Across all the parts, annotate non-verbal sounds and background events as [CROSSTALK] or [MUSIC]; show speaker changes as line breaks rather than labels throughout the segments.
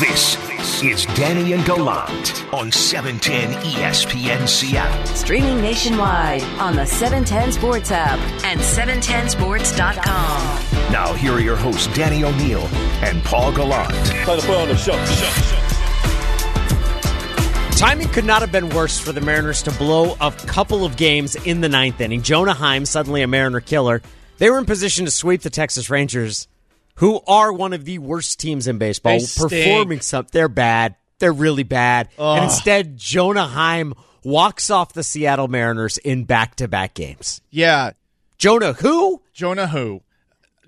This is Danny and Gallant on 710 ESPN Seattle.
Streaming nationwide on the 710 Sports app and 710sports.com.
Now, here are your hosts, Danny O'Neill and Paul Gallant.
Time to put on the show. show, show.
Timing could not have been worse for the Mariners to blow a couple of games in the ninth inning. Jonah Heim, suddenly a Mariner killer. They were in position to sweep the Texas Rangers, who are one of the worst teams in baseball. Performing something, they're bad. They're really bad. And instead, Jonah Heim walks off the Seattle Mariners in back-to-back games.
Yeah,
Jonah, who?
Jonah who?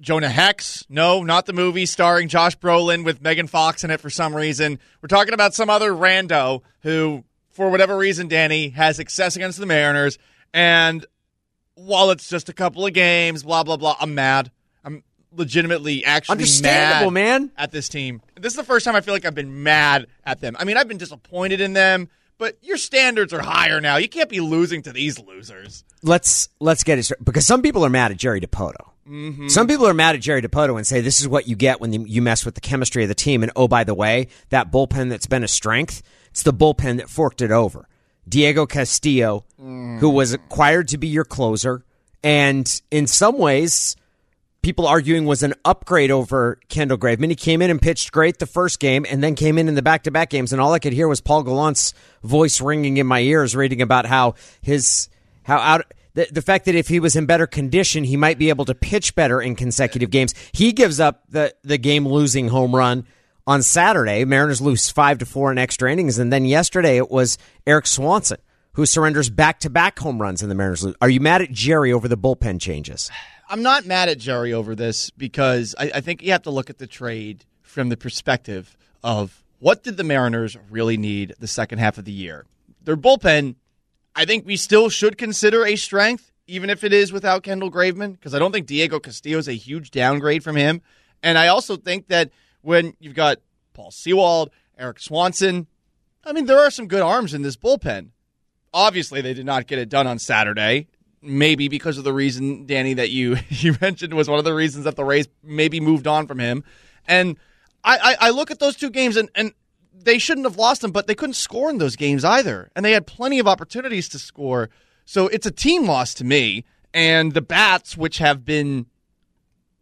Jonah Hex? No, not the movie starring Josh Brolin with Megan Fox in it for some reason. We're talking about some other rando who, for whatever reason, Danny, has success against the Mariners. And while it's just a couple of games, blah, blah, blah, I'm mad. I'm legitimately actually
Understandable,
mad
man.
at this team. This is the first time I feel like I've been mad at them. I mean, I've been disappointed in them, but your standards are higher now. You can't be losing to these losers.
let's let's get it straight because some people are mad at Jerry Dipoto. Mm-hmm. Some people are mad at Jerry Dipoto and say this is what you get when you mess with the chemistry of the team. And oh, by the way, that bullpen that's been a strength, it's the bullpen that forked it over. Diego Castillo, mm. who was acquired to be your closer, and in some ways, people arguing was an upgrade over Kendall Graveman. He came in and pitched great the first game and then came in in the back to back games. And all I could hear was Paul Gallant's voice ringing in my ears, reading about how his, how out, the, the fact that if he was in better condition, he might be able to pitch better in consecutive games. He gives up the, the game losing home run on Saturday. Mariners lose five to four in extra innings. And then yesterday it was Erik Swanson. Who surrenders back to back home runs in the Mariners? Are you mad at Jerry over the bullpen changes?
I'm not mad at Jerry over this because I, I think you have to look at the trade from the perspective of what did the Mariners really need the second half of the year. Their bullpen, I think we still should consider a strength, even if it is without Kendall Graveman, because I don't think Diego Castillo is a huge downgrade from him. And I also think that when you've got Paul Sewald, Erik Swanson, I mean, there are some good arms in this bullpen. Obviously, they did not get it done on Saturday. Maybe because of the reason, Danny, that you [LAUGHS] you mentioned was one of the reasons that the Rays maybe moved on from him. And I, I, I look at those two games and, and they shouldn't have lost them, but they couldn't score in those games either. And they had plenty of opportunities to score. So it's a team loss to me. And the Bats, which have been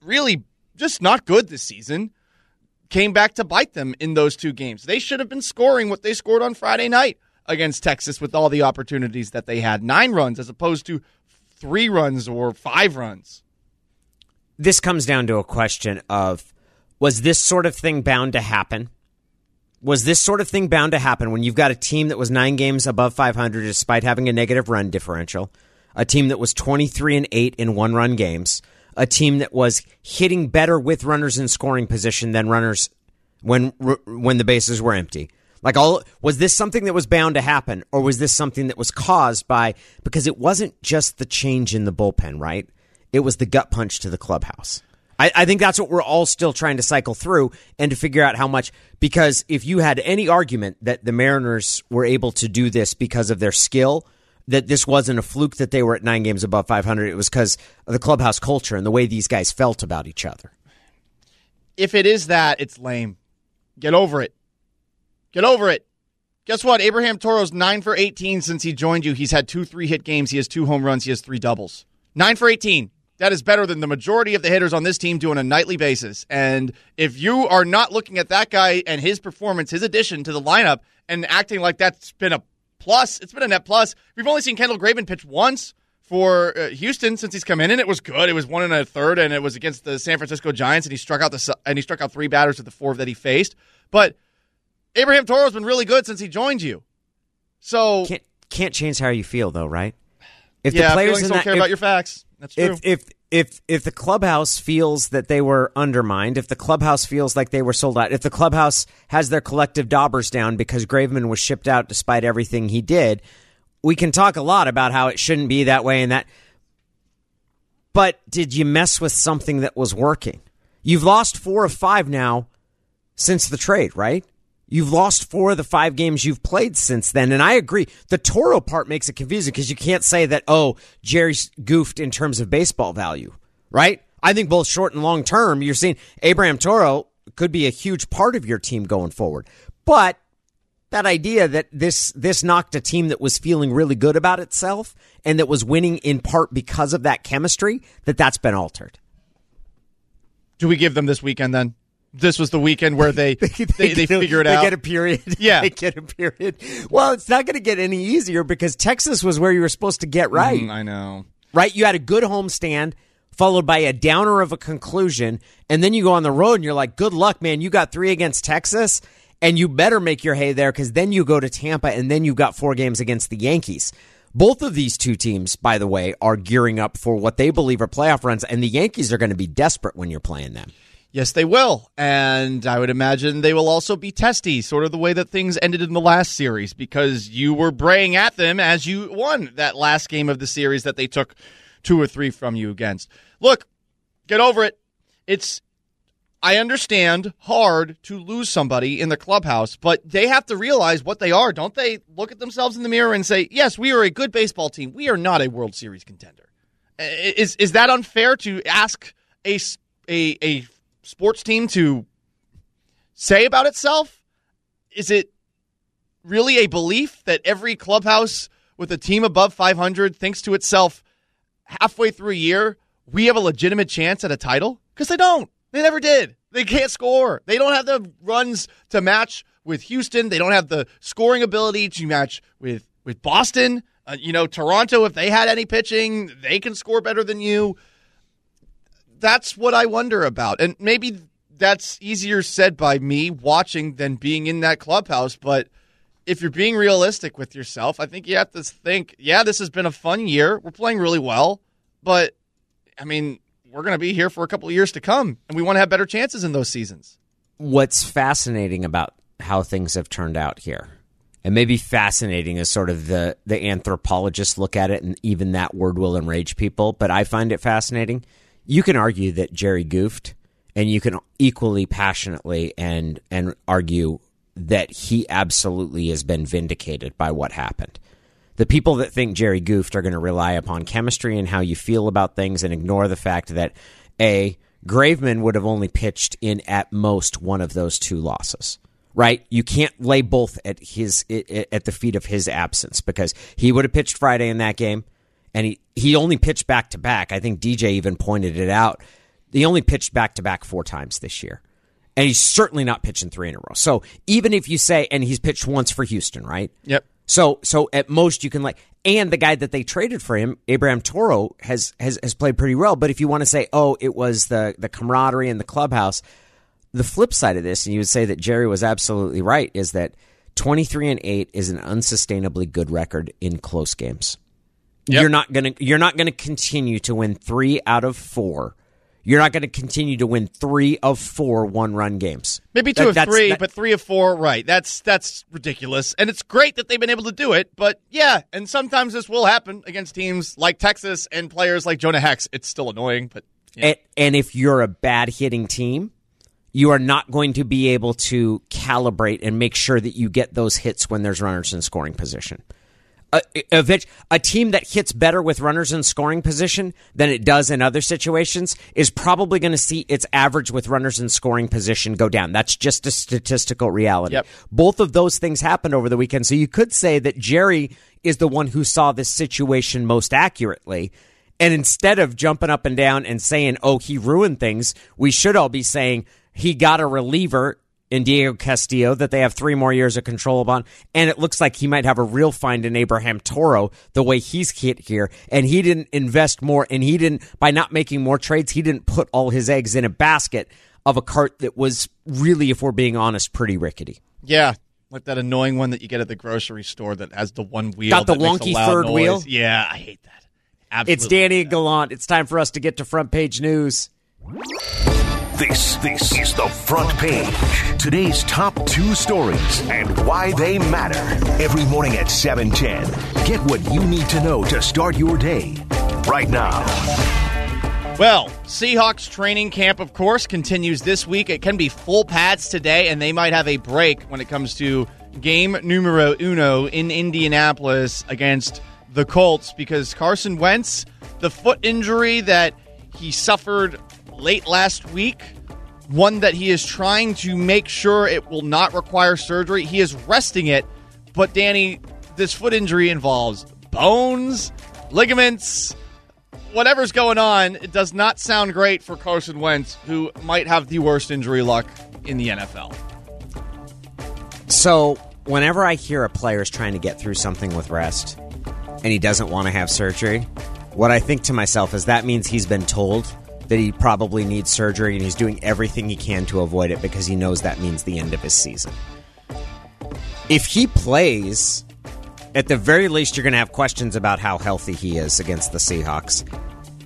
really just not good this season, came back to bite them in those two games. They should have been scoring what they scored on Friday night against Texas with all the opportunities that they had. Nine runs as opposed to three runs or five runs.
this comes down to a question of was this sort of thing bound to happen? Was this sort of thing bound to happen when you've got a team that was nine games above 500 despite having a negative run differential, a team that was 23 and 8 in one run games, a team that was hitting better with runners in scoring position than runners when when the bases were empty? Like all was this something that was bound to happen or was this something that was caused by because it wasn't just the change in the bullpen, right? It was the gut punch to the clubhouse. I, I think that's what we're all still trying to cycle through and to figure out how much. Because if you had any argument that the Mariners were able to do this because of their skill, that this wasn't a fluke that they were at nine games above 500, it was because of the clubhouse culture and the way these guys felt about each other.
If it is that, it's lame. Get over it. Get over it. Guess what? Abraham Toro's 9 for 18 since he joined you. He's had two three hit games. He has two home runs. He has three doubles. 9 for 18. That is better than the majority of the hitters on this team do on a nightly basis. And if you are not looking at that guy and his performance, his addition to the lineup, and acting like that's been a plus, it's been a net plus. We've only seen Kendall Graven pitch once for uh, Houston since he's come in, and it was good. It was one and a third, and it was against the San Francisco Giants, and he struck out the and he struck out three batters of the four that he faced. But Abraham Toro's been really good since he joined you. So
Can't can't change how you feel though, right? If
yeah,
the players in
don't
that,
care
if-
about your facts. That's true.
if if if if the clubhouse feels that they were undermined, if the clubhouse feels like they were sold out, if the clubhouse has their collective daubers down because Graveman was shipped out despite everything he did, we can talk a lot about how it shouldn't be that way and that. But did you mess with something that was working? You've lost four of five now since the trade, right? You've lost four of the five games you've played since then. And I agree. The Toro part makes it confusing because you can't say that, oh, Jerry's goofed in terms of baseball value, right? I think both short and long term, you're seeing Abraham Toro could be a huge part of your team going forward. But that idea that this this knocked a team that was feeling really good about itself and that was winning in part because of that chemistry that that's been altered.
Do we give them this weekend then? This was the weekend where they [LAUGHS] they, they, they
get,
figure it out.
they get a period. [LAUGHS]
Yeah.
they get a period. Well, it's not going to get any easier because Texas was where you were supposed to get right.
Mm, I know.
right? You had a good homestand followed by a downer of a conclusion, and then you go on the road and you're like, good luck, man. You got three against Texas, and you better make your hay there because then you go to Tampa, and then you've got four games against the Yankees. Both of these two teams, by the way, are gearing up for what they believe are playoff runs, and the Yankees are going to be desperate when you're playing them.
Yes, they will. And I would imagine they will also be testy, sort of the way that things ended in the last series, because you were braying at them as you won that last game of the series that they took two or three from you against. Look, get over it. It's, I understand, hard to lose somebody in the clubhouse, but they have to realize what they are. Don't they look at themselves in the mirror and say, yes, we are a good baseball team. We are not a World Series contender. Is, is that unfair to ask a, a, a sports team to say about itself? Is it really a belief that every clubhouse with a team above 500 thinks to itself halfway through a year, we have a legitimate chance at a title? Because they don't. They never did. They can't score. They don't have the runs to match with Houston. They don't have the scoring ability to match with with Boston. Uh, you know, Toronto, if they had any pitching, they can score better than you that's what I wonder about. And maybe that's easier said by me watching than being in that clubhouse. But if you're being realistic with yourself, I think you have to think, yeah, this has been a fun year. We're playing really well. But, I mean, we're going to be here for a couple of years to come, and we want to have better chances in those seasons.
what's fascinating about how things have turned out here, and maybe fascinating is sort of the the anthropologists look at it, and even that word will enrage people. But I find it fascinating. You can argue that Jerry goofed, and you can equally passionately and and argue that he absolutely has been vindicated by what happened. The people that think Jerry goofed are going to rely upon chemistry and how you feel about things and ignore the fact that A, Graveman would have only pitched in at most one of those two losses. Right? You can't lay both at his at the feet of his absence because he would have pitched Friday in that game and he he only pitched back to back. I think DJ even pointed it out. He only pitched back to back four times this year. And he's certainly not pitching three in a row. So even if you say and he's pitched once for Houston, right?
Yep.
So so at most you can like and the guy that they traded for him, Abraham Toro, has has has played pretty well. But if you want to say, oh, it was the the camaraderie in the clubhouse, the flip side of this, and you would say that Jerry was absolutely right, is that twenty three and eight is an unsustainably good record in close games.
Yep.
You're not gonna you're not gonna continue to win three out of four. You're not going to continue to win three of four one run games.
Maybe two
That-
of three,
that-
but three of four, right? That's that's ridiculous, and it's great that they've been able to do it. But yeah, and sometimes this will happen against teams like Texas and players like Jonah Hex. It's still annoying, but yeah.
And, and if you're a bad hitting team, you are not going to be able to calibrate and make sure that you get those hits when there's runners in scoring position. A, a, a team that hits better with runners in scoring position than it does in other situations is probably going to see its average with runners in scoring position go down. That's just a statistical reality.
Yep.
Both of those things happened over the weekend. So you could say that Jerry is the one who saw this situation most accurately. And instead of jumping up and down and saying, oh, he ruined things, we should all be saying he got a reliever in Diego Castillo that they have three more years of control upon. And it looks like he might have a real find in Abraham Toro the way he's hit here. And he didn't invest more and he didn't, by not making more trades, he didn't put all his eggs in a basket of a cart that was really, if we're being honest, pretty rickety.
yeah, like that annoying one that you get at the grocery store that has the one wheel.
Got the
that makes a
wonky third
noise.
wheel?
Yeah, I hate that. Absolutely.
It's Danny and Gallant. It's time for us to get to front page news.
This this is the front page. Today's top two stories and why they matter. Every morning at 710. Get what you need to know to start your day. Right now.
Well, Seahawks training camp, of course, continues this week. It can be full pads today, and they might have a break when it comes to game numero uno in Indianapolis against the Colts because Carson Wentz, the foot injury that he suffered late last week, one that he is trying to make sure it will not require surgery. He is resting it, but Danny, this foot injury involves bones, ligaments, whatever's going on. It does not sound great for Carson Wentz, who might have the worst injury luck in the NFL.
So, whenever I hear a player is trying to get through something with rest and he doesn't want to have surgery, what I think to myself is that means he's been told that he probably needs surgery and he's doing everything he can to avoid it because he knows that means the end of his season. If he plays, at the very least, you're going to have questions about how healthy he is against the Seahawks.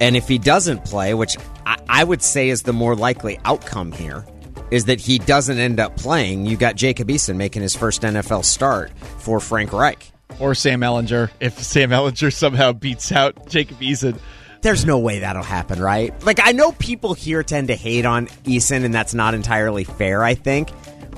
And if he doesn't play, which I, would say is the more likely outcome here, is that he doesn't end up playing. You got Jacob Eason making his first NFL start for Frank Reich.
Or Sam Ehlinger, if Sam Ehlinger somehow beats out Jacob Eason.
There's no way that'll happen, right? Like, I know people here tend to hate on Eason, and that's not entirely fair, I think.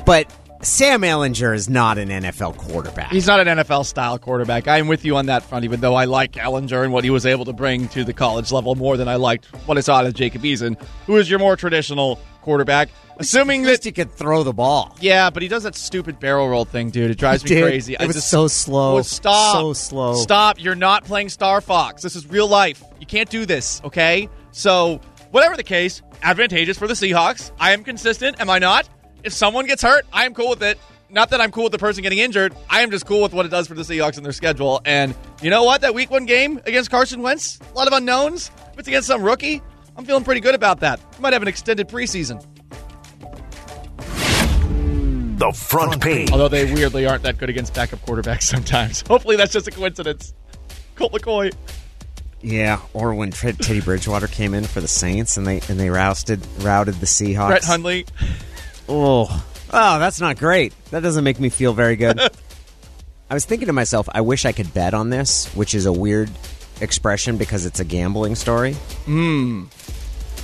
But Sam Ehlinger is not an NFL quarterback.
He's not an NFL style quarterback. I'm with you on that front, even though I like Ehlinger and what he was able to bring to the college level more than I liked what I saw out of Jacob Eason, who is your more traditional quarterback. Assuming that
he could throw the ball.
Yeah, but he does that stupid barrel roll thing, dude. It drives me
Dude,
crazy.
it was so slow.
Well, stop.
So slow.
Stop. You're not playing Star Fox. This is real life. You can't do this, okay? So, whatever the case, advantageous for the Seahawks. I am consistent, am I not? If someone gets hurt, I am cool with it. Not that I'm cool with the person getting injured. I am just cool with what it does for the Seahawks and their schedule. And you know what? That week one game against Carson Wentz, a lot of unknowns. If it's against some rookie, I'm feeling pretty good about that. We might have an extended preseason.
The front page.
Although they weirdly aren't that good against backup quarterbacks [LAUGHS] sometimes. Hopefully that's just a coincidence. Colt McCoy.
Yeah, or when Tred- Teddy Bridgewater came in for the Saints and they and they rousted routed the Seahawks.
Brett Hundley.
Oh, oh, that's not great. That doesn't make me feel very good. [LAUGHS] I was thinking to myself, I wish I could bet on this, which is a weird expression because it's a gambling story. Hmm.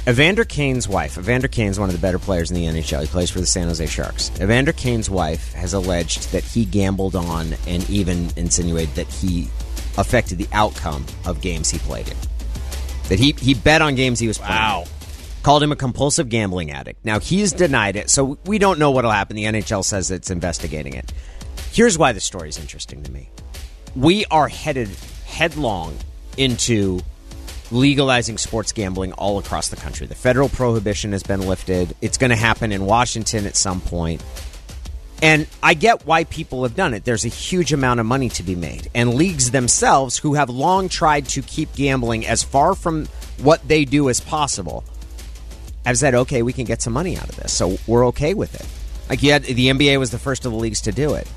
Evander Kane's wife, Evander Kane's one of the better players in the NHL. He plays for the San Jose Sharks. Evander Kane's wife has alleged that he gambled on and even insinuated that he affected the outcome of games he played in. That he, he bet on games he was playing.
Wow.
Called him a compulsive gambling addict. Now, he's denied it, so we don't know what will happen. The NHL says it's investigating it. Here's why the story is interesting to me. We are headed headlong into legalizing sports gambling all across the country. The federal prohibition has been lifted. It's going to happen in Washington at some point. And I get why people have done it. There's a huge amount of money to be made. And leagues themselves, who have long tried to keep gambling as far from what they do as possible, have said, okay, we can get some money out of this. So we're okay with it. Like, yeah, the NBA was the first of the leagues to do it.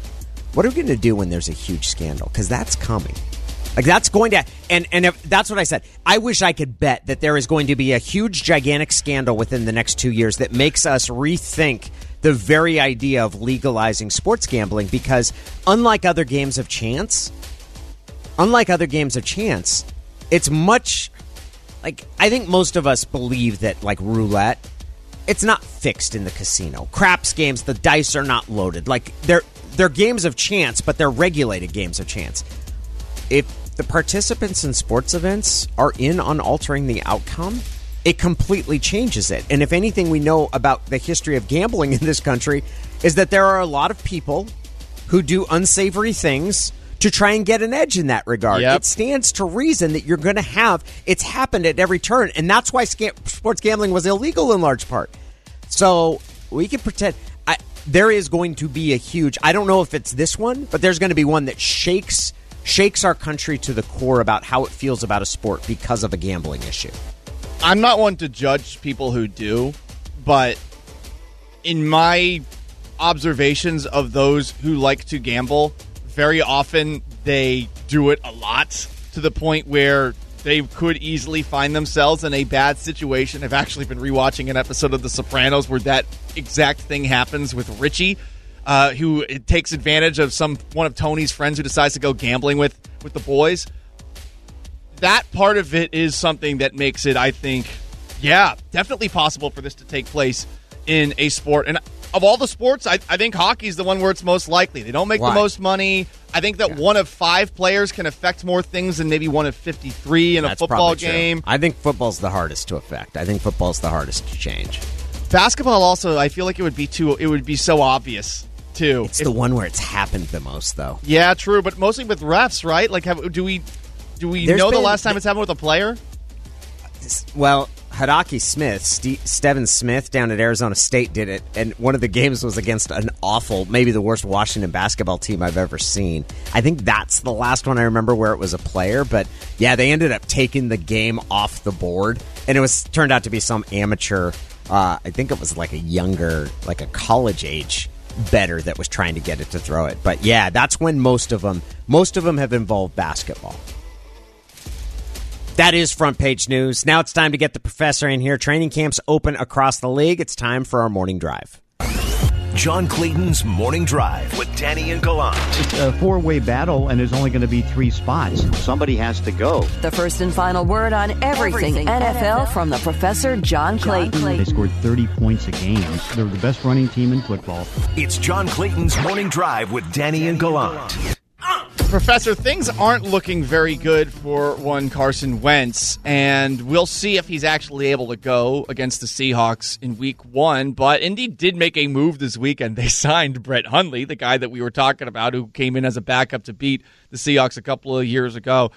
What are we going to do when there's a huge scandal? Because that's coming. Like that's going to, and and if, that's what I said. I wish I could bet that there is going to be a huge, gigantic scandal within the next two years that makes us rethink the very idea of legalizing sports gambling. Because unlike other games of chance, unlike other games of chance, it's much like I think most of us believe that like roulette, it's not fixed in the casino. Craps games, the dice are not loaded. Like they're they're games of chance, but they're regulated games of chance. If the participants in sports events are in on altering the outcome, it completely changes it. And if anything we know about the history of gambling in this country is that there are a lot of people who do unsavory things to try and get an edge in that regard.
Yep.
It stands to reason that you're going to have it's happened at every turn and that's why sports gambling was illegal in large part. So, we can pretend I, there is going to be a huge I don't know if it's this one, but there's going to be one that shakes shakes our country to the core about how it feels about a sport because of a gambling issue.
I'm not one to judge people who do, but in my observations of those who like to gamble, very often they do it a lot to the point where they could easily find themselves in a bad situation. I've actually been rewatching an episode of The Sopranos where that exact thing happens with Richie, uh, who takes advantage of some one of Tony's friends who decides to go gambling with with the boys. That part of it is something that makes it, I think, yeah, definitely possible for this to take place in a sport. And of all the sports, I, I think hockey is the one where it's most likely. They don't make
Why?
the most money. I think that one of five players can affect more things than maybe one of 53 in a football
probably true.
game.
I think football's the hardest to affect. I think football's the hardest to change.
Basketball also, I feel like it would be too. It would be so obvious too.
It's the one where it's happened the most, though.
Yeah, true, but mostly with refs, right? Like, have, do we do we
There's
know the last time it's happened with a player?
Well, Hedake Smith, Ste Stevin Smith down at Arizona State did it, and one of the games was against an awful, maybe the worst Washington basketball team I've ever seen. I think that's the last one I remember where it was a player, but yeah, they ended up taking the game off the board, and it was turned out to be some amateur. Uh, I think it was like a younger, like a college age better that was trying to get it to throw it. But yeah, that's when most of them, most of them have involved basketball. That is front page news. Now it's time to get the professor in here. Training camps open across the league. It's time for our morning drive.
John Clayton's Morning Drive with Danny and Gallant.
It's a four way battle, and there's only going to be three spots. Somebody has to go.
The first and final word on everything, NFL, from the professor John Clayton.
They scored 30 points a game. They're the best running team in football.
It's John Clayton's Morning Drive with Danny and Gallant.
Professor, things aren't looking very good for one Carson Wentz, and we'll see if he's actually able to go against the Seahawks in week one. But Indy did make a move this weekend. They [LAUGHS] signed Brett Hundley, the guy that we were talking about, who came in as a backup to beat the Seahawks a couple of years ago.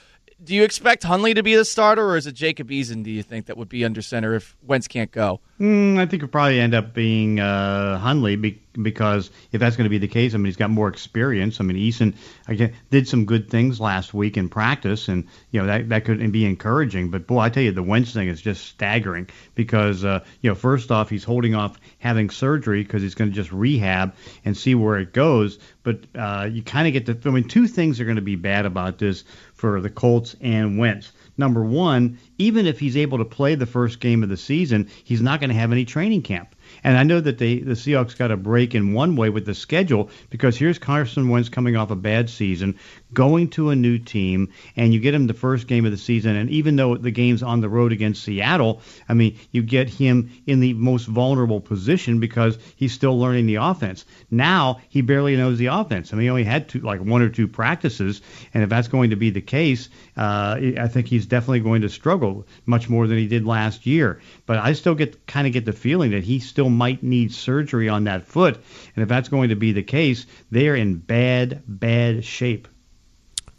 Do you expect Hundley to be the starter, or is it Jacob Eason, do you think, that would be under center if Wentz can't go?
Mm, I think it'll probably end up being uh, Hundley be- because if that's going to be the case, I mean, he's got more experience. I mean, Eason again, did some good things last week in practice, and you know that that could be encouraging. But boy, I tell you, the Wentz thing is just staggering because uh, you know, first off, he's holding off having surgery because he's going to just rehab and see where it goes. But uh, you kind of get the. I mean, two things are going to be bad about this for the Colts and Wentz. Number one, even if he's able to play the first game of the season, he's not going to have any training camp. And I know that they, the Seahawks got a break in one way with the schedule because here's Carson Wentz coming off a bad season, going to a new team, and you get him the first game of the season. And even though the game's on the road against Seattle, I mean, you get him in the most vulnerable position because he's still learning the offense. Now he barely knows the offense. I mean, he only had two, like one or two practices, and if that's going to be the case, uh, I think he's definitely going to struggle much more than he did last year. But I still get kind of get the feeling that he still might need surgery on that foot, and if that's going to be the case, they are in bad, bad shape.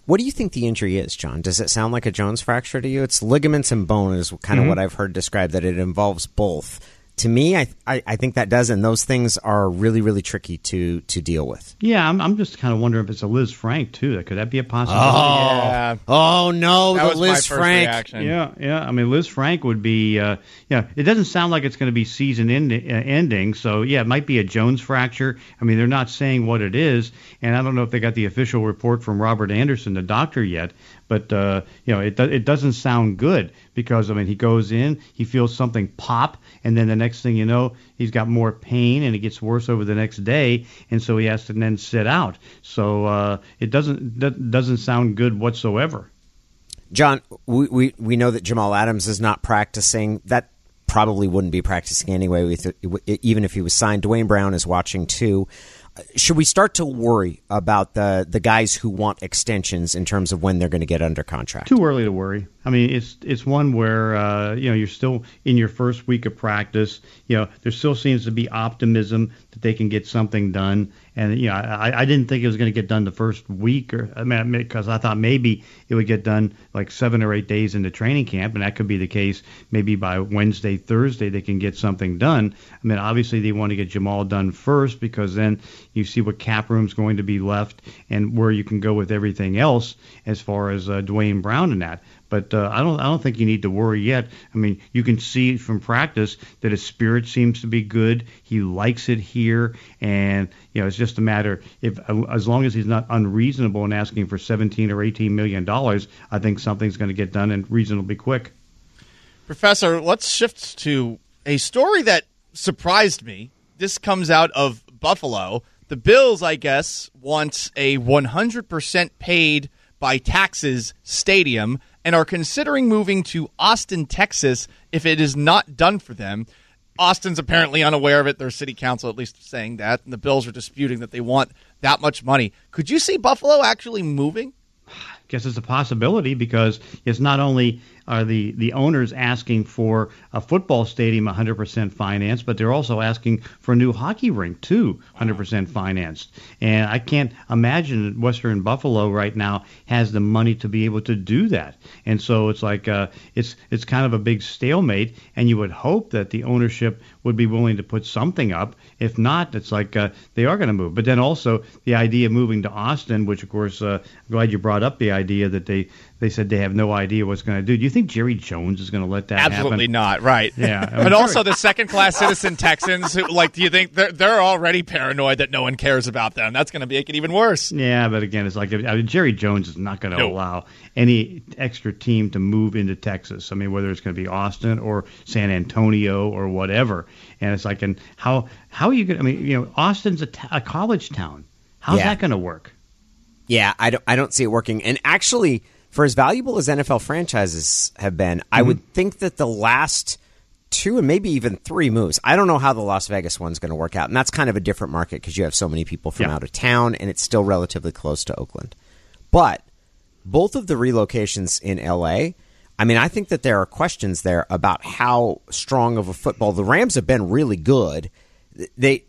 What do you think the injury is, John? Does it sound like a Jones fracture to you? It's ligaments and bone is kind of mm-hmm. what I've heard described that it involves both. To me, I, I I think that does, and those things are really really tricky to to deal with.
Yeah, I'm, I'm just kind of wondering if it's a Lisfranc too. Could that be a possibility?
Yeah.
Oh no,
That
the
was my
Liz
first
Frank.
reaction.
Yeah, yeah. I mean, Lisfranc would be. Uh, yeah, it doesn't sound like it's going to be season end, uh, ending. So yeah, it might be a Jones fracture. I mean, they're not saying what it is, and I don't know if they got the official report from Robert Anderson, the doctor, yet. But uh, you know, it it doesn't sound good because I mean, he goes in, he feels something pop, and then the next thing you know, he's got more pain, and it gets worse over the next day, and so he has to then sit out. So uh, it doesn't that doesn't sound good whatsoever.
John, we, we we know that Jamal Adams is not practicing. That probably wouldn't be practicing anyway, with, even if he was signed. Duane Brown is watching too. Should we start to worry about the the guys who want extensions in terms of when they're going to get under contract?
Too early to worry. I mean, it's it's one where uh, you know you're still in your first week of practice. You know, there still seems to be optimism that they can get something done. And you know, I, I didn't think it was going to get done the first week, or I mean, because I thought maybe it would get done like seven or eight days into training camp, and that could be the case. Maybe by Wednesday, Thursday, they can get something done. I mean, obviously they want to get Jamal done first because then you see what cap room's going to be left and where you can go with everything else as far as uh, Duane Brown and that. But uh, I don't I don't think you need to worry yet. I mean, you can see from practice that his spirit seems to be good. He likes it here, and you know it's just a matter if as long as he's not unreasonable in asking for 17 or 18 million dollars, I think something's going to get done and reasonably quick.
Professor, let's shift to a story that surprised me. This comes out of Buffalo. The Bills, I guess, want a 100% paid by taxes stadium and are considering moving to Austin, Texas if it is not done for them. Austin's apparently unaware of it. Their city council at least saying that, and the Bills are disputing that they want that much money. Could you see Buffalo actually moving? [SIGHS]
I guess it's a possibility because it's not only are the the owners asking for a football stadium 100% financed, but they're also asking for a new hockey rink too, 100% financed. And I can't imagine that Western Buffalo right now has the money to be able to do that. And so it's like uh, it's it's kind of a big stalemate. And you would hope that the ownership would be willing to put something up. If not, it's like uh, they are going to move. But then also the idea of moving to Austin, which of course, uh, I'm glad you brought up the idea that they they said they have no idea what's going to do. Do you think Jerry Jones is going to let that happen?
Absolutely
happen?
not. Right.
Yeah. I mean,
but also the second class citizen Texans, who, like, do you think they're, they're already paranoid that no one cares about them? That's going to make it even worse.
Yeah, but again, it's like I mean, Jerry Jones is not going to
No.
allow any extra team to move into Texas. I mean, whether it's going to be Austin or San Antonio or whatever. And it's like, and how how are you going? to I mean, you know, Austin's a, t- a college town. How's
Yeah.
that going to work?
Yeah, I don't, I don't see it working. And actually, for as valuable as NFL franchises have been, I mm-hmm. would think that the last two and maybe even three moves. I don't know how the Las Vegas one's going to work out, and that's kind of a different market because you have so many people from
Yeah.
out of town, and it's still relatively close to Oakland. But both of the relocations in LA, I mean, I think that there are questions there about how strong of a football the Rams have been really good. They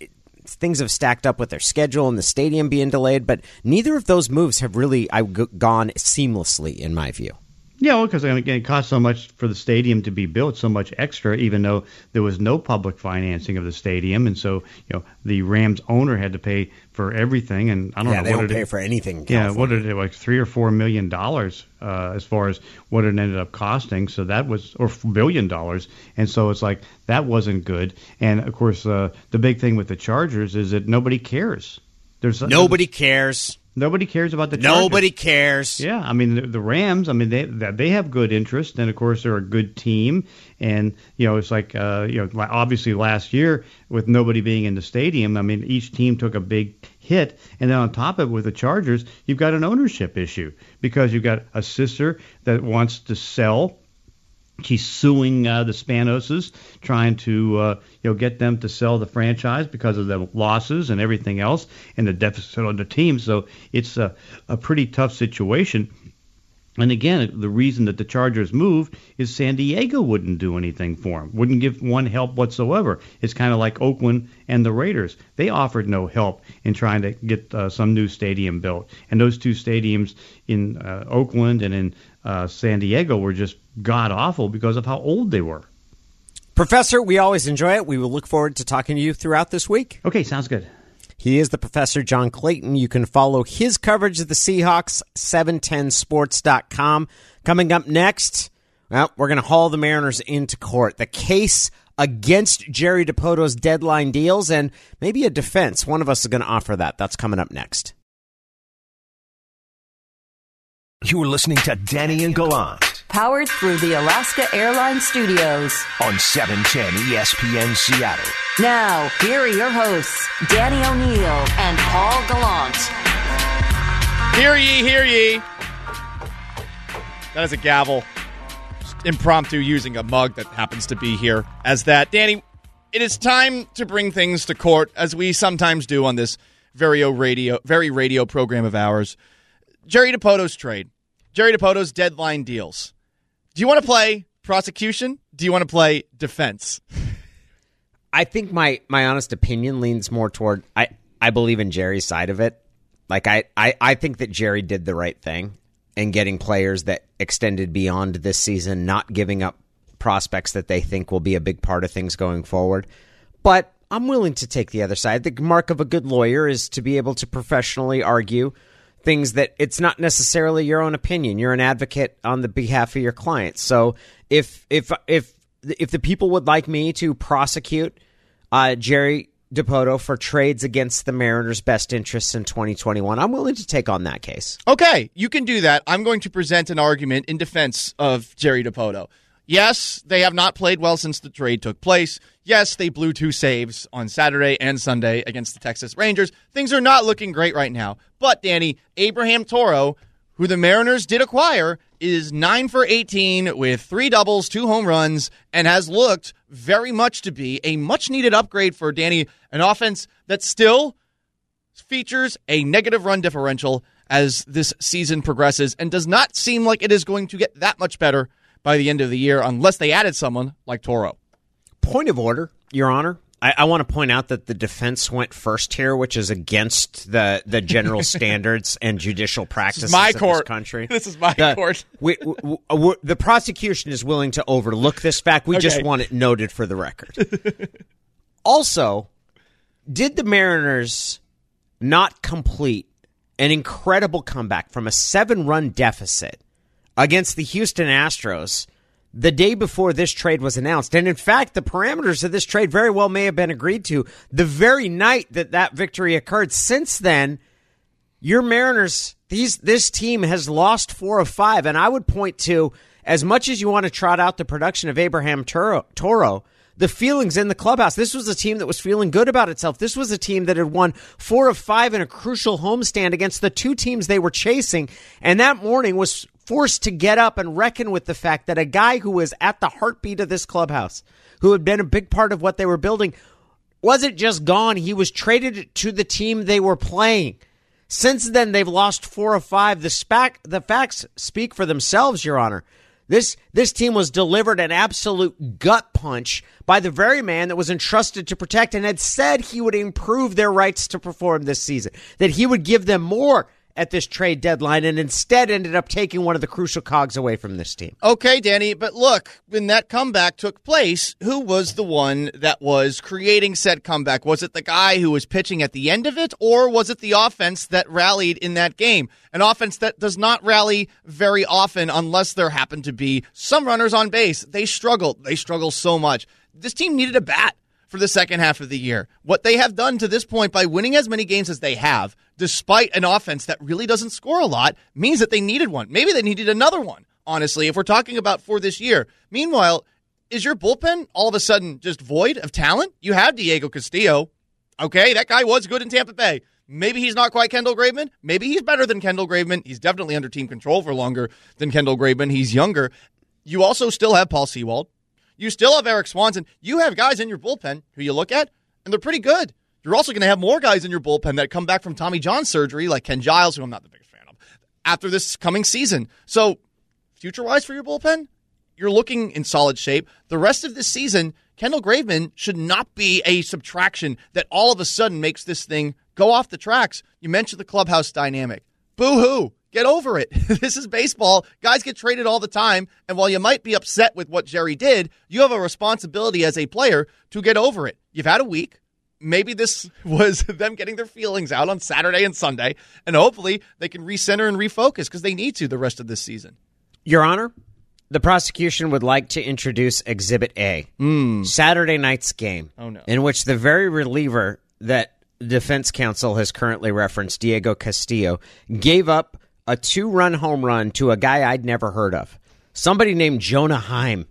things have stacked up with their schedule and the stadium being delayed, but neither of those moves have really I, g- gone seamlessly in my view.
Yeah, well, because again, it cost so much for the stadium to be built, so much extra, even though there was no public financing of the stadium, and so you know the Rams owner had to pay for everything, and I don't
yeah,
know
they
what
don't
did
pay
it,
for anything. in
Yeah, what did it like three or four million dollars uh, as far as what it ended up costing? So that was or billion dollars, and so it's like that wasn't good. And of course, uh, the big thing with the Chargers is that nobody cares. There's
Nobody cares.
Nobody cares about the Chargers.
Nobody cares.
Yeah, I mean the, the Rams. I mean they they have good interest, and of course they're a good team. And you know it's like uh, you know like, obviously last year with nobody being in the stadium. I mean each team took a big hit, and then on top of it with the Chargers, you've got an ownership issue because you've got a sister that wants to sell. She's suing uh, the Spanoses, trying to uh, you know get them to sell the franchise because of the losses and everything else, and the deficit on the team. So it's a, a pretty tough situation. And again, the reason that the Chargers moved is San Diego wouldn't do anything for them, wouldn't give one help whatsoever. It's kind of like Oakland and the Raiders. They offered no help in trying to get uh, some new stadium built. And those two stadiums in uh, Oakland and in uh, San Diego were just god awful because of how old they were.
Professor, we always enjoy it. We will look forward to talking to you throughout this week.
Okay, sounds good.
He is the professor, John Clayton. You can follow his coverage of the Seahawks, 710sports.com. Coming up next, well, we're going to haul the Mariners into court. The case against Jerry Dipoto's deadline deals and maybe a defense. One of us is going to offer that. That's coming up next.
You're listening to Danny and Gallant
Powered through the Alaska Airlines Studios.
on 710 ESPN Seattle.
Now, here are your hosts, Danny O'Neill and Paul Gallant.
Hear ye, hear ye. That is a gavel. Just impromptu using a mug that happens to be here as that. Danny, it is time to bring things to court, as we sometimes do on this very radio, very radio program of ours. Jerry Dipoto's trade. Jerry Dipoto's deadline deals. Do you want to play prosecution? Do you want to play defense?
I think my my honest opinion leans more toward I I believe in Jerry's side of it. Like I I, I think that Jerry did the right thing in getting players that extended beyond this season, not giving up prospects that they think will be a big part of things going forward. But I'm willing to take the other side. The mark of a good lawyer is to be able to professionally argue things that it's not necessarily your own opinion. You're an advocate on the behalf of your clients. So if if if if the people would like me to prosecute uh, Jerry Dipoto for trades against the Mariners' best interests in 2021, I'm willing to take on that case.
Okay, you can do that. I'm going to present an argument in defense of Jerry Dipoto. Yes, they have not played well since the trade took place. Yes, they blew two saves on Saturday and Sunday against the Texas Rangers. Things are not looking great right now. But, Danny, Abraham Toro, who the Mariners did acquire, is 9 for 18 with three doubles, two home runs, and has looked very much to be a much needed upgrade for Danny, an offense that still features a negative run differential as this season progresses and does not seem like it is going to get that much better by the end of the year unless they added someone like Toro.
Point of order, Your Honor. I, I want to point out that the defense went first here, which is against the, the general [LAUGHS] standards and judicial practices
my
of
court.
this country.
This is my
the,
court. [LAUGHS]
We, we, we, the prosecution is willing to overlook this fact. We just want it noted for the record. [LAUGHS] also, did the Mariners not complete an incredible comeback from a seven run deficit against the Houston Astros the day before this trade was announced? And in fact, the parameters of this trade very well may have been agreed to the very night that that victory occurred. Since then, your Mariners, these this team has lost four of five, and I would point to as much as you want to trot out the production of Abraham Toro, Toro, the feelings in the clubhouse. This was a team that was feeling good about itself. This was a team that had won four of five in a crucial homestand against the two teams they were chasing, and that morning was forced to get up and reckon with the fact that a guy who was at the heartbeat of this clubhouse, who had been a big part of what they were building, wasn't just gone. He was traded to the team they were playing. Since then, they've lost four of five. The, spac- the facts speak for themselves, Your Honor. This this team was delivered an absolute gut punch by the very man that was entrusted to protect and had said he would improve their rights to perform this season, that he would give them more at this trade deadline, and instead ended up taking one of the crucial cogs away from this team.
Okay, Danny, but look, when that comeback took place, who was the one that was creating said comeback? Was it the guy who was pitching at the end of it, or was it the offense that rallied in that game? An offense that does not rally very often unless there happen to be some runners on base. They struggle. They struggle so much. This team needed a bat for the second half of the year. What they have done to this point by winning as many games as they have, despite an offense that really doesn't score a lot, means that they needed one. Maybe they needed another one, honestly, if we're talking about for this year. Meanwhile, is your bullpen all of a sudden just void of talent? You have Diego Castillo. Okay, that guy was good in Tampa Bay. Maybe he's not quite Kendall Graveman. Maybe he's better than Kendall Graveman. He's definitely under team control for longer than Kendall Graveman. He's younger. You also still have Paul Sewald. You still have Erik Swanson. You have guys in your bullpen who you look at, and they're pretty good. You're also going to have more guys in your bullpen that come back from Tommy John surgery, like Ken Giles, who I'm not the biggest fan of, after this coming season. So, future wise for your bullpen, you're looking in solid shape. The rest of this season, Kendall Graveman should not be a subtraction that all of a sudden makes this thing go off the tracks. You mentioned the clubhouse dynamic. Boo hoo. Get over it. [LAUGHS] this is baseball. Guys get traded all the time. And while you might be upset with what Jerry did, you have a responsibility as a player to get over it. You've had a week. Maybe this [LAUGHS] was them getting their feelings out on Saturday and Sunday. And hopefully they can recenter and refocus because they need to the rest of this season.
Your Honor, the prosecution would like to introduce Exhibit A, hmm. Saturday night's game,
Oh, no.
in which the very reliever that defense counsel has currently referenced, Diego Castillo, gave up a two-run home run to a guy I'd never heard of, somebody named Jonah Heim.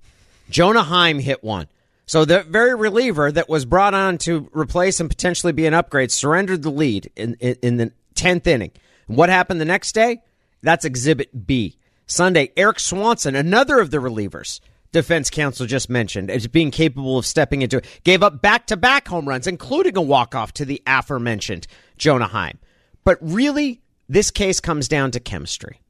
Jonah Heim hit one. So the very reliever that was brought on to replace and potentially be an upgrade surrendered the lead in, in, in the tenth inning. What happened the next day? That's Exhibit B. Sunday, Erik Swanson, another of the relievers, defense counsel just mentioned as being capable of stepping into it, gave up back-to-back home runs, including a walk-off to the aforementioned Jonah Heim. But really, this case comes down to chemistry.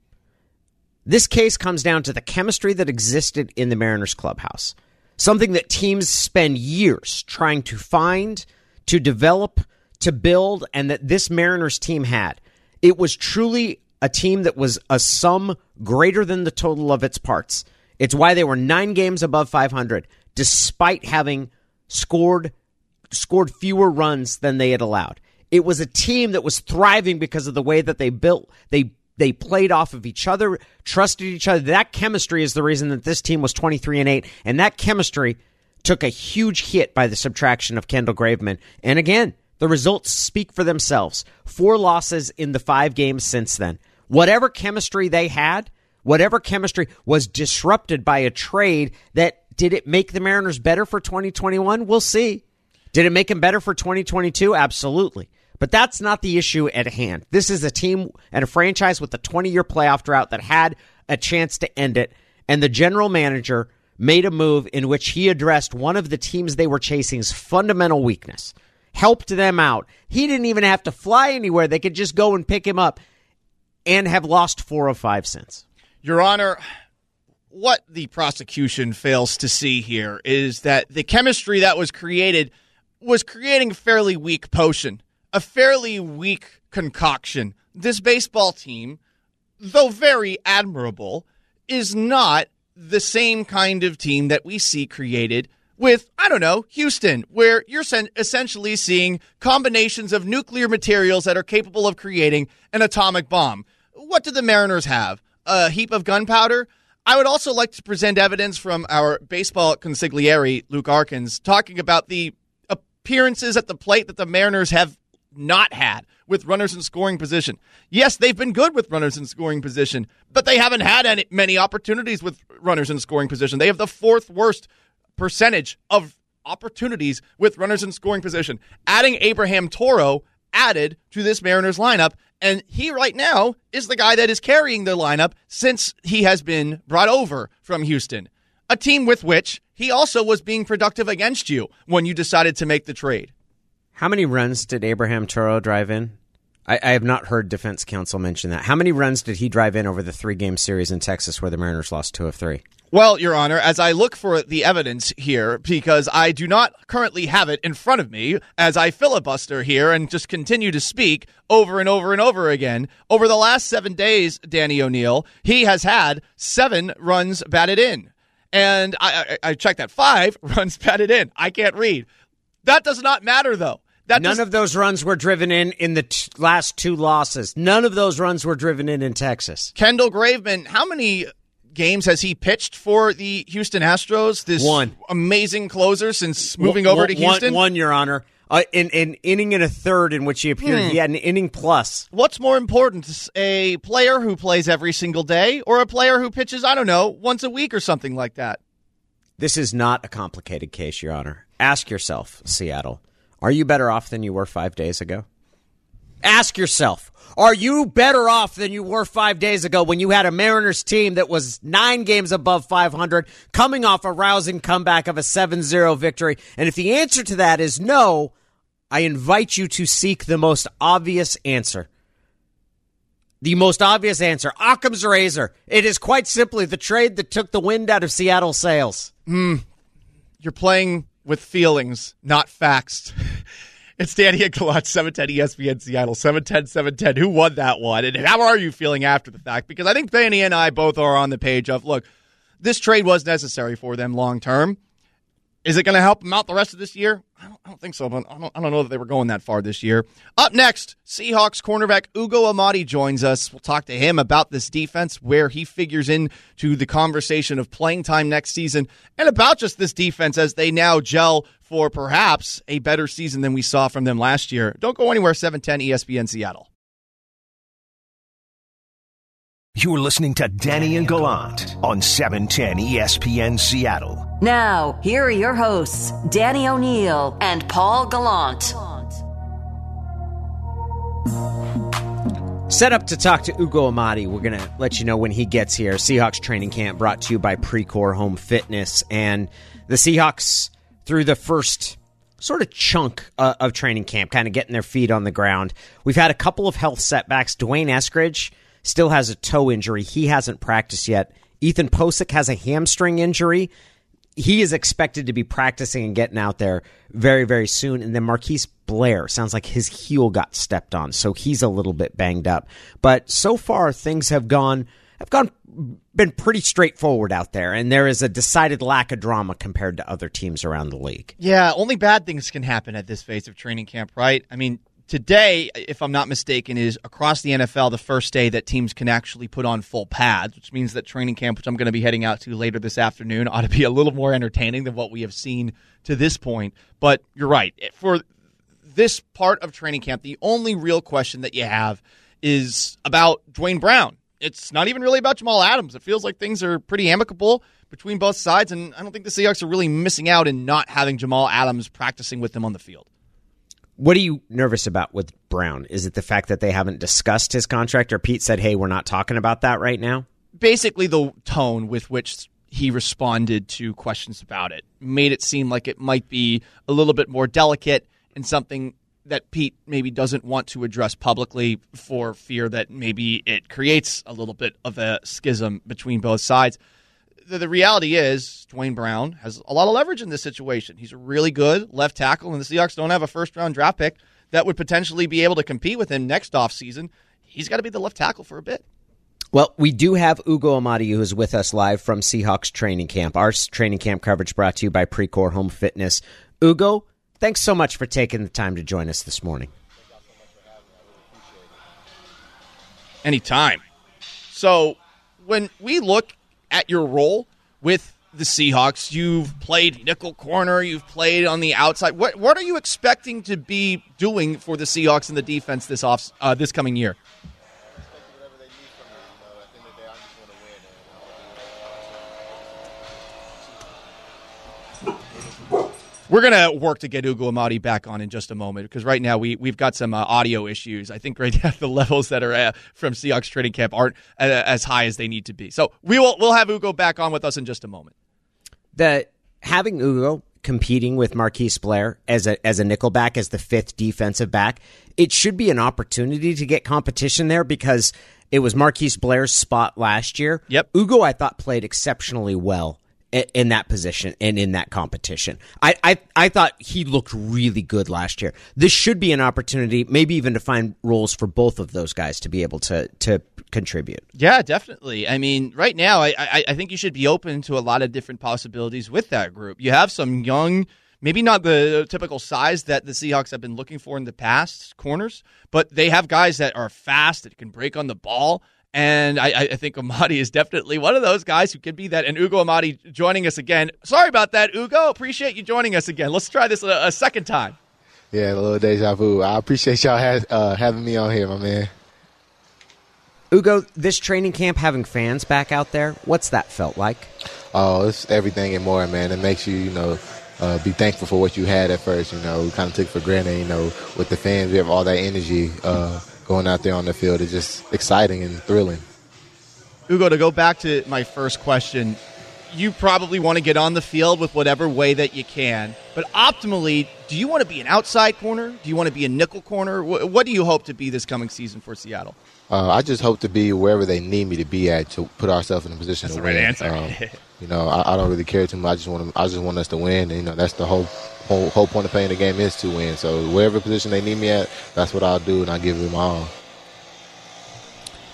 This case comes down to the chemistry that existed in the Mariners clubhouse. Something that teams spend years trying to find, to develop, to build, and that this Mariners team had. It was truly a team that was a sum greater than the total of its parts. It's why they were nine games above 500, despite having scored scored fewer runs than they had allowed. It was a team that was thriving because of the way that they built. They they played off of each other, trusted each other. That chemistry is the reason that this team was 23 and 8 and that chemistry took a huge hit by the subtraction of Kendall Graveman. And again, the results speak for themselves. Four losses in the 5 games since then. Whatever chemistry they had, whatever chemistry was disrupted by a trade that did it make the Mariners better for 2021? We'll see. Did it make them better for 2022? Absolutely. But that's not the issue at hand. This is a team and a franchise with a 20 year playoff drought that had a chance to end it. And the general manager made a move in which he addressed one of the teams they were chasing's fundamental weakness, helped them out. He didn't even have to fly anywhere. They could just go and pick him up and have lost four or five cents.
Your Honor, what the prosecution fails to see here is that the chemistry that was created was creating a fairly weak potion, a fairly weak concoction. This baseball team, though very admirable, is not the same kind of team that we see created with, I don't know, Houston, where you're essentially seeing combinations of nuclear materials that are capable of creating an atomic bomb. What do the Mariners have? A heap of gunpowder? I would also like to present evidence from our baseball consigliere, Luke Arkins, talking about the appearances at the plate that the Mariners have not had with runners in scoring position. Yes, they've been good with runners in scoring position, but they haven't had any, many opportunities with runners in scoring position. They have the fourth worst percentage of opportunities with runners in scoring position. Adding Abraham Toro added to this Mariners lineup, and he right now is the guy that is carrying the lineup since he has been brought over from Houston, a team with which he also was being productive against you when you decided to make the trade.
How many runs did Abraham Toro drive in? I, I, have not heard defense counsel mention that. How many runs did he drive in over the three game series in Texas where the Mariners lost two of three?
Well, Your Honor, as I look for the evidence here, because I do not currently have it in front of me, as I filibuster here and just continue to speak over and over and over again, over the last seven days, Danny O'Neill, he has had seven runs batted in. And I, I, I checked that five [LAUGHS] runs batted in. I can't read. That does not matter, though. That
None
does-
of those runs were driven in in the t- last two losses. None of those runs were driven in in Texas.
Kendall Graveman, how many games has he pitched for the Houston Astros? This
One.
amazing closer since moving over to Houston.
One, one Your Honor. Uh, in an inning and a third in which he appeared,
Hmm.
he had an inning plus.
What's more important, a player who plays every single day or a player who pitches, I don't know, once a week or something like that?
This is not a complicated case, Your Honor. Ask yourself, Seattle, are you better off than you were five days ago? Ask yourself, are you better off than you were five days ago when you had a Mariners team that was nine games above 500, coming off a rousing comeback of a 7 0 victory? And if the answer to that is no, I invite you to seek the most obvious answer. The most obvious answer Occam's razor. It is quite simply the trade that took the wind out of Seattle's sails. Hmm.
You're playing with feelings, not facts. [LAUGHS] It's Danny and Gallant, 710 ESPN Seattle, 710 710. Who won that one? And how are you feeling after the fact? Because I think Danny and I both are on the page of look, this trade was necessary for them long term. Is it going to help them out the rest of this year? I don't, I don't think so, but I don't, I don't know that they were going that far this year. Up next, Seahawks cornerback Ugo Amadi joins us. We'll talk to him about this defense, where he figures into the conversation of playing time next season, and about just this defense as they now gel for perhaps a better season than we saw from them last year. Don't go anywhere, 710 ESPN Seattle.
You're listening to Danny and Gallant on 710 ESPN Seattle.
Now, here are your hosts, Danny O'Neill and Paul Gallant.
Set up to talk to Ugo Amadi. We're going to let you know when he gets here. Seahawks training camp brought to you by Precor Home Fitness. And the Seahawks, through the first sort of chunk uh, of training camp, kind of getting their feet on the ground, we've had a couple of health setbacks. D'Wayne Eskridge still has a toe injury. He hasn't practiced yet. Ethan Pocic has a hamstring injury. He is expected to be practicing and getting out there very, very soon. And then Marquise Blair sounds like his heel got stepped on, so he's a little bit banged up. But so far, things have gone have gone been pretty straightforward out there, and there is a decided lack of drama compared to other teams around the league.
Yeah, only bad things can happen at this phase of training camp, right? I mean, today, if I'm not mistaken, is across the NFL the first day that teams can actually put on full pads, which means that training camp, which I'm going to be heading out to later this afternoon, ought to be a little more entertaining than what we have seen to this point. But you're right. For this part of training camp, the only real question that you have is about Duane Brown. It's not even really about Jamal Adams. It feels like things are pretty amicable between both sides, and I don't think the Seahawks are really missing out in not having Jamal Adams practicing with them on the field.
What are you nervous about with Brown? Is it the fact that they haven't discussed his contract, or Pete said, "Hey, we're not talking about that right now"?
Basically, the tone with which he responded to questions about it made it seem like it might be a little bit more delicate and something that Pete maybe doesn't want to address publicly for fear that maybe it creates a little bit of a schism between both sides. The, the reality is, Duane Brown has a lot of leverage in this situation. He's a really good left tackle, and the Seahawks don't have a first round draft pick that would potentially be able to compete with him next offseason. He's got to be the left tackle for a bit.
Well, we do have Ugo Amadi who is with us live from Seahawks training camp. Our training camp coverage brought to you by Precor Home Fitness. Ugo, thanks so much for taking the time to join us this morning.
Anytime. So, when we look at your role with the Seahawks, you've played nickel corner, you've played on the outside. What what are you expecting to be doing for the Seahawks in the defense this off uh, this coming year? We're going to work to get Ugo Amadi back on in just a moment because right now we, we've got some uh, audio issues. I think right [LAUGHS] now the levels that are uh, from Seahawks training camp aren't uh, as high as they need to be. So we will we'll have Ugo back on with us in just a moment.
The having Ugo competing with Marquise Blair as a as a nickelback as the fifth defensive back, it should be an opportunity to get competition there because it was Marquise Blair's spot last year.
Yep.
Ugo I thought played exceptionally well in that position and in that competition. I, I, I thought he looked really good last year. This should be an opportunity, maybe even to find roles for both of those guys to be able to to contribute.
Yeah, definitely. I mean, right now, I, I, I think you should be open to a lot of different possibilities with that group. You have some young, maybe not the typical size that the Seahawks have been looking for in the past corners, but they have guys that are fast that can break on the ball. And I, I, think Amadi is definitely one of those guys who could be that. And Ugo Amadi joining us again. Sorry about that, Ugo. Appreciate you joining us again. Let's try this a, a second time.
Yeah, a little deja vu. I appreciate y'all has, uh, having me on here, my man.
Ugo, this training camp having fans back out there, what's that felt like?
Oh, it's everything and more, man. It makes you, you know, uh, be thankful for what you had at first. You know, we kind of took for granted. You know, with the fans, we have all that energy. Uh, going out there on the field is just exciting and thrilling.
Ugo, to go back to my first question, you probably want to get on the field with whatever way that you can. But optimally, do you want to be an outside corner? Do you want to be a nickel corner? What do you hope to be this coming season for Seattle?
Uh, I just hope to be wherever they need me to be at to put ourselves in a position
that's
to
the win.
Right
answer.
Um, [LAUGHS] you know, I, I, don't really care too much. I just want to, I just want us to win. And, you know, that's the whole, whole whole point of playing the game is to win. So wherever position they need me at, that's what I'll do, and I give them all.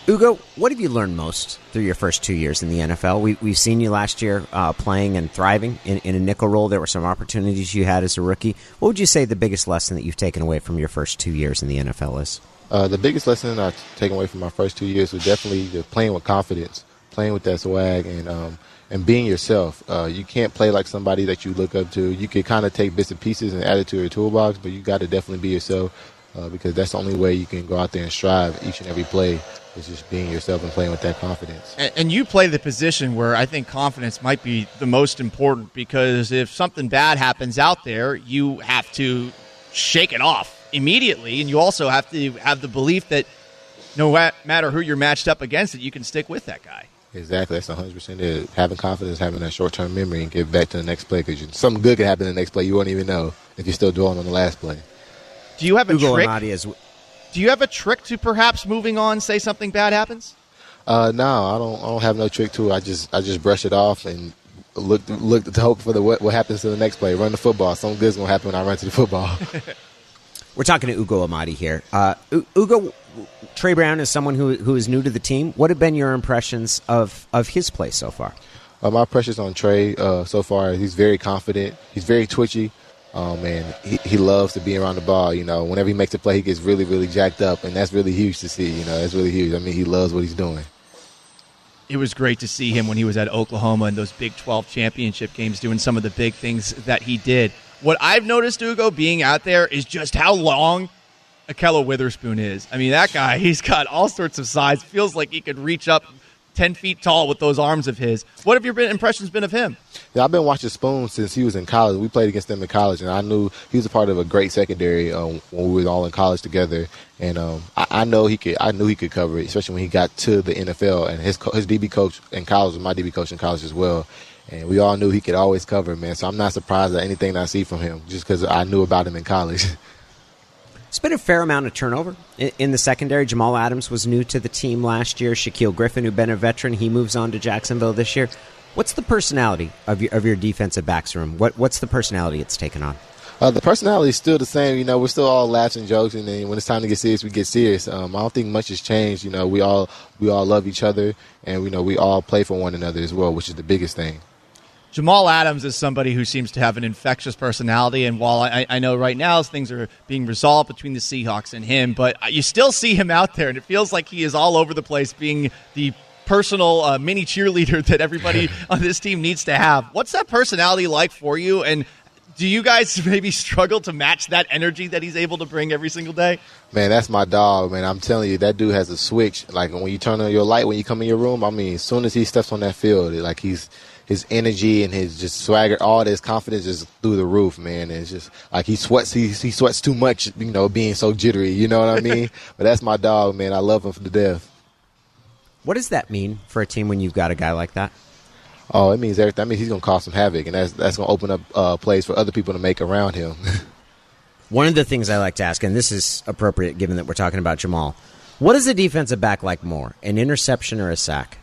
Ugo, what have you learned most through your first two years in the NFL? We, we've seen you last year uh, playing and thriving in, in a nickel role. There were some opportunities you had as a rookie. What would you say the biggest lesson that you've taken away from your first two years in the NFL is?
Uh, the biggest lesson I've taken away from my first two years was definitely playing with confidence, playing with that swag, and um, and being yourself. Uh, you can't play like somebody that you look up to. You can kind of take bits and pieces and add it to your toolbox, but you got to definitely be yourself uh, because that's the only way you can go out there and strive each and every play is just being yourself and playing with that confidence.
And, and, you play the position where I think confidence might be the most important because if something bad happens out there, you have to shake it off immediately, and you also have to have the belief that no matter who you're matched up against, that you can stick with that guy.
Exactly, that's 100 percent it. Having confidence, having that short term memory, and get back to the next play because something good can happen in the next play. You won't even know if you're still dwelling on the last play.
Do you have a
Ugo
trick?
Is,
do you have a trick to perhaps moving on? Say something bad happens.
Uh, no, I don't. I don't have no trick to it. I just I just brush it off and look look to hope for the what, what happens to the next play. Run the football. Something good's gonna happen when I run to the football. [LAUGHS]
We're talking to Ugo Amadi here. Uh, Ugo Tre Brown is someone who who is new to the team. What have been your impressions of of his play so far?
Uh, my impressions on Tre uh, so far, he's very confident. He's very twitchy. Oh man, he, he loves to be around the ball. You know, whenever he makes a play, he gets really, really jacked up, and that's really huge to see. You know, that's really huge. I mean, he loves what he's doing.
It was great to see him when he was at Oklahoma in those Big 12 championship games, doing some of the big things that he did. What I've noticed, Ugo, being out there is just how long Ahkello Witherspoon is. I mean, that guy, [LAUGHS] he's got all sorts of size. Feels like he could reach up 10 feet tall with those arms of his. What have your impressions been of him?
Yeah, I've been watching Spoon since he was in college. We played against him in college, and I knew he was a part of a great secondary um, when we were all in college together. And um, I, I, know he could. I knew he could cover it, especially when he got to the NFL. And his his DB coach in college was my DB coach in college as well. And we all knew he could always cover, man. So I'm not surprised at anything I see from him, just because I knew about him in college. [LAUGHS]
It's been a fair amount of turnover in the secondary. Jamal Adams was new to the team last year. Shaquill Griffin, who'd been a veteran, he moves on to Jacksonville this year. What's the personality of your of your defensive backs room? What what's the personality it's taken on?
Uh, the personality is still the same. You know, we're still all laughs and jokes, and then when it's time to get serious, we get serious. Um, I don't think much has changed. You know, we all we all love each other, and you know, we all play for one another as well, which is the biggest thing.
Jamal Adams is somebody who seems to have an infectious personality, and while I, I know right now things are being resolved between the Seahawks and him, but you still see him out there, and it feels like he is all over the place, being the personal uh, mini cheerleader [LAUGHS] that everybody [LAUGHS] on this team needs to have. What's that personality like for you, and do you guys [LAUGHS] maybe struggle to match that energy that he's able to bring every single day?
Man, that's my dog, man. I'm telling you, that dude has a switch. Like when you turn on your light when you come in your room, I mean, as soon as he steps on that field, like he's his energy and his just swagger, all his confidence is through the roof, man. And it's just like he sweats, he, he sweats too much, you know, being so jittery. You know what I mean? [LAUGHS] but that's my dog, man. I love him to death.
What does that mean for a team when you've got a guy like that?
Oh, it means everything. That means he's going to cause some havoc, and that's that's going to open up uh, plays for other people to make around him. [LAUGHS]
One of the things I like to ask, and this is appropriate given that we're talking about Jamal, what is a defensive back like more, an interception or a sack?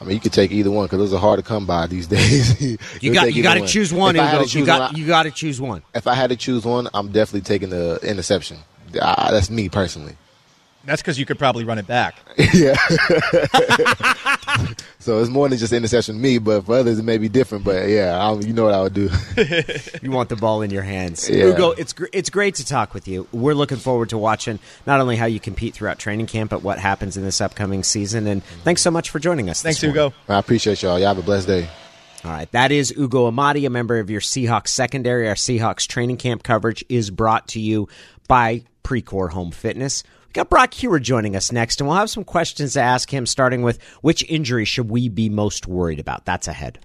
I mean, you could take either one because those are hard to come by these [LAUGHS] days.
you got you got to choose one. you got you got to choose one.
If I had to choose one, I'm definitely taking the interception. Uh, that's me personally.
That's because you could probably run it back. [LAUGHS]
yeah. [LAUGHS] so it's more than just interception me, but for others it may be different. But yeah, I, you know what I would do. [LAUGHS]
you want the ball in your hands,
yeah.
Ugo. It's gr- it's great to talk with you. We're looking forward to watching not only how you compete throughout training camp, but what happens in this upcoming season. And thanks so much for joining us.
Thanks, Ugo.
I appreciate y'all. Y'all have a blessed day.
All right, that is Ugo Amadi, a member of your Seahawks secondary. Our Seahawks training camp coverage is brought to you by Precor Home Fitness. We got Brock Huard joining us next, and we'll have some questions to ask him, starting with which injury should we be most worried about? That's ahead.